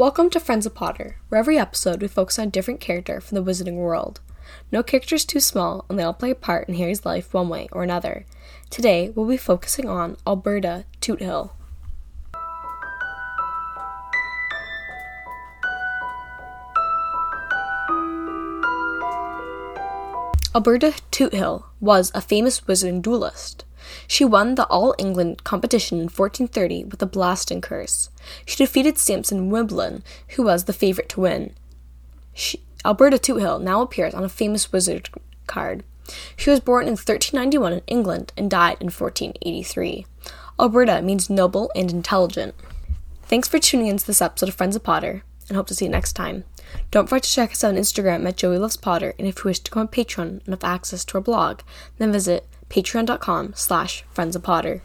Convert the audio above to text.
Welcome to Friends of Potter, where every episode we focus on a different character from the wizarding world. No character is too small, and they all play a part in Harry's life one way or another. Today, we'll be focusing on Alberta Toothill. Alberta Toothill was a famous wizard duelist. She won the All England competition in 1430 with a blasting curse. She defeated Samson Wiblin, who was the favorite to win. She, Alberta Toothill now appears on a famous wizard card. She was born in 1391 in England and died in 1483. Alberta means noble and intelligent. Thanks for tuning into this episode of Friends of Potter, and hope to see you next time. Don't forget to check us out on Instagram at Joey Loves Potter, and if you wish to become a patron and have access to our blog, then visit patreon.com slash friends of Potter.